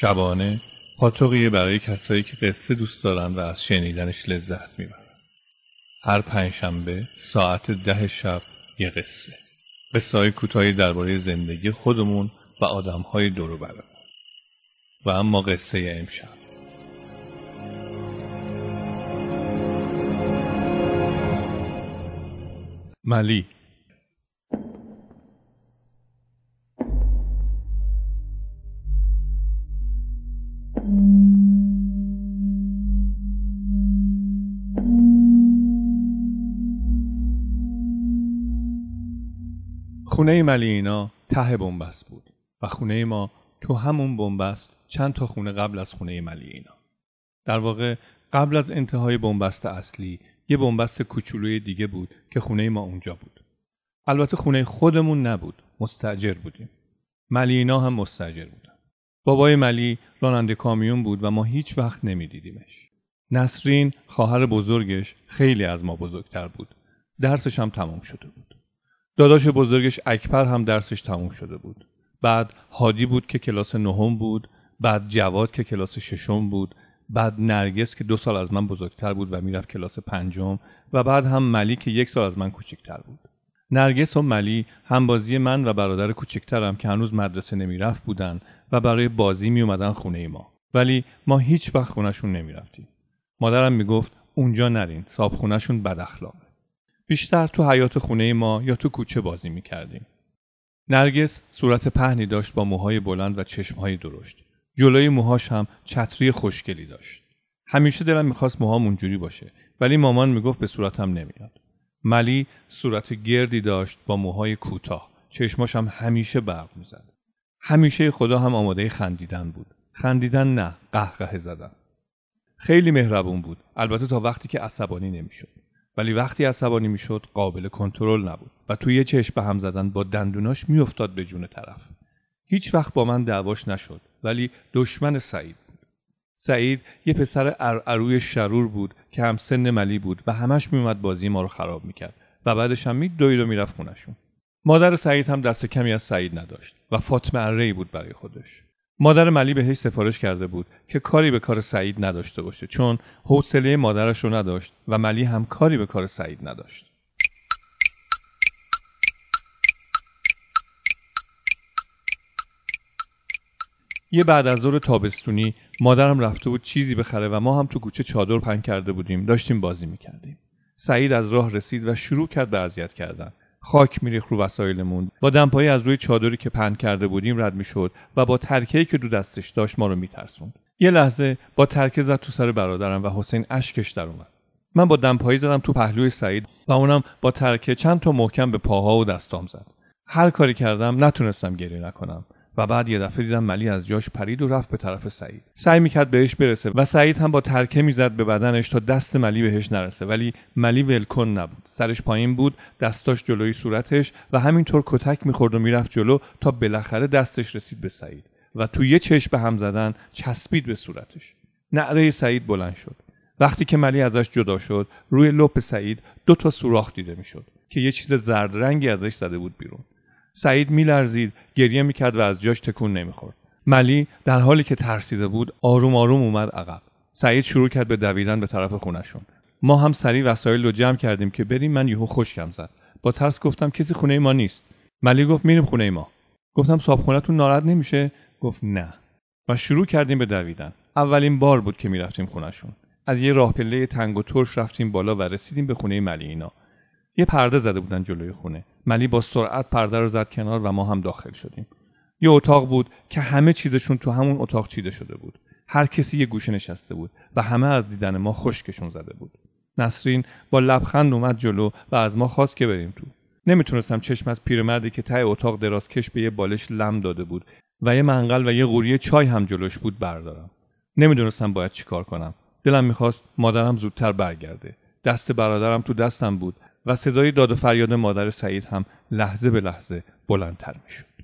شبانه پاتوقیه برای کسایی که قصه دوست دارن و از شنیدنش لذت می‌برن. هر پنجشنبه ساعت ده شب یه قصه. قصه کوتاهی درباره زندگی خودمون و آدم های دور برمون. و اما قصه امشب. ملی خونه ملینا ته بنبست بود و خونه ما تو همون بنبست چند تا خونه قبل از خونه ملینا در واقع قبل از انتهای بنبست اصلی یه بنبست کوچولوی دیگه بود که خونه ما اونجا بود. البته خونه خودمون نبود مستجر بودیم. ملینا هم مستجر بودن. بابای ملی راننده کامیون بود و ما هیچ وقت نمیدیدیمش. نسرین خواهر بزرگش خیلی از ما بزرگتر بود. درسش هم تمام شده بود. داداش بزرگش اکبر هم درسش تموم شده بود. بعد هادی بود که کلاس نهم بود. بعد جواد که کلاس ششم بود. بعد نرگس که دو سال از من بزرگتر بود و می‌رفت کلاس پنجم. و بعد هم ملی که یک سال از من کوچکتر بود. نرگس و ملی همبازی من و برادر کوچکترم که هنوز مدرسه نمی‌رفت بودن و برای بازی می اومدن خونه ما. ولی ما هیچ وقت خونشون نمی‌رفتیم. مادرم می‌گفت اونجا نرین صاحب خونشون بد اخلاقه بیشتر تو حیات خونه ما یا تو کوچه بازی می‌کردیم. نرگس صورت پهنی داشت با موهای بلند و چشمهای درشت. جلوی موهاش هم چتری خوشگلی داشت. همیشه دلم می‌خواست موهام اونجوری باشه ولی مامان می‌گفت به صورتم نمیاد. ملی صورت گردی داشت با موهای کوتاه. چشماش هم همیشه برق می‌زد. همیشه خدا هم آماده خندیدن بود. خندیدن نه قهقه زدن. خیلی مهربون بود. البته تا وقتی که عصبانی نمی‌شد. ولی وقتی عصبانی می‌شد قابل کنترل نبود و توی یه چشم به هم زدن با دندوناش میافتاد به جون طرف. هیچ وقت با من دعواش نشد ولی دشمن سعید بود. سعید یه پسر ارعروی شرور بود که هم سن ملی بود و همش میومد بازی ما رو خراب می‌کرد و بعدش هم میدوید و می‌رفت خونشون مادر سعید هم دست کمی از سعید نداشت و فاطمه اره بود برای خودش. مادر ملی بهش سفارش کرده بود که کاری به کار سعید نداشته باشه چون حوصله مادرش رو نداشت و ملی هم کاری به کار سعید نداشت. یه بعد از ظهر تابستونی مادرم رفته بود چیزی بخره و ما هم تو کوچه چادر پنگ کرده بودیم داشتیم بازی می‌کردیم. سعید از راه رسید و شروع کرد به اذیت کردن. خاک میریخت رو وسایلمون. با دمپایی از روی چادری که پهن کرده بودیم رد می‌شد و با ترکه‌ای که دو دستش داشت ما رو میترسوند. یه لحظه با ترکه زد تو سر برادرم و حسین اشکش در اومد. من با دمپایی زدم تو پهلوی سعید و اونم با ترکه چند تا محکم به پاها و دستام زد. هر کاری کردم نتونستم گریه نکنم. و بعد یه دفعه دیدم ملی از جاش پرید و رفت به طرف سعید. سعی می‌کرد بهش برسه و سعید هم با ترکه می‌زد به بدنش تا دست ملی بهش نرسه. ولی ملی ولکن نبود. سرش پایین بود دستاش جلوی صورتش و همینطور کتک می‌خورد و می‌رفت جلو تا بالاخره دستش رسید به سعید و تو یه چشم به هم زدن چسبید به صورتش. نعره سعید بلند شد. وقتی که ملی ازش جدا شد روی لپ سعید دو تا سوراخ دیده می‌شد که یه چیز زرد رنگی ازش زده بود بیرون. سعید میلرزید گریه می‌کرد و از جاش تکون نمی‌خورد. ملی در حالی که ترسیده بود آروم آروم اومد عقب. سعید شروع کرد به دویدن به طرف خونشون ما هم سریع وسایل رو جمع کردیم که بریم من یهو خشکم زد. با ترس گفتم کسی خونه ما نیست. ملی گفت میریم خونه ما. گفتم صاحب خونتون ناراحت نمیشه؟ گفت نه. و شروع کردیم به دویدن. اولین بار بود که می‌رفتیم خونشون از یه راه پله تنگ و ترش رفتیم بالا و رسیدیم به خونه ملی اینا. یه پرده زده بودن جلوی خونه. ملی با سرعت پرده رو زد کنار و ما هم داخل شدیم. یه اتاق بود که همه چیزشون تو همون اتاق چیده شده بود. هر کسی یه گوشه نشسته بود و همه از دیدن ما خشکشون زده بود. نسرین با لبخند اومد جلو و از ما خواست که بریم تو. نمی‌تونستم چشم از پیرمردی که ته اتاق دراز کش به یه بالش لم داده بود و یه منقل و یه قوری چای هم جلوش بود بردارم. نمی‌دونستم باید چیکار کنم. دلم می‌خواست مادرم زودتر برگرده. دست برادرم تو دستم بود و صدای داد و فریاد مادر سعید هم لحظه به لحظه بلندتر می‌شد.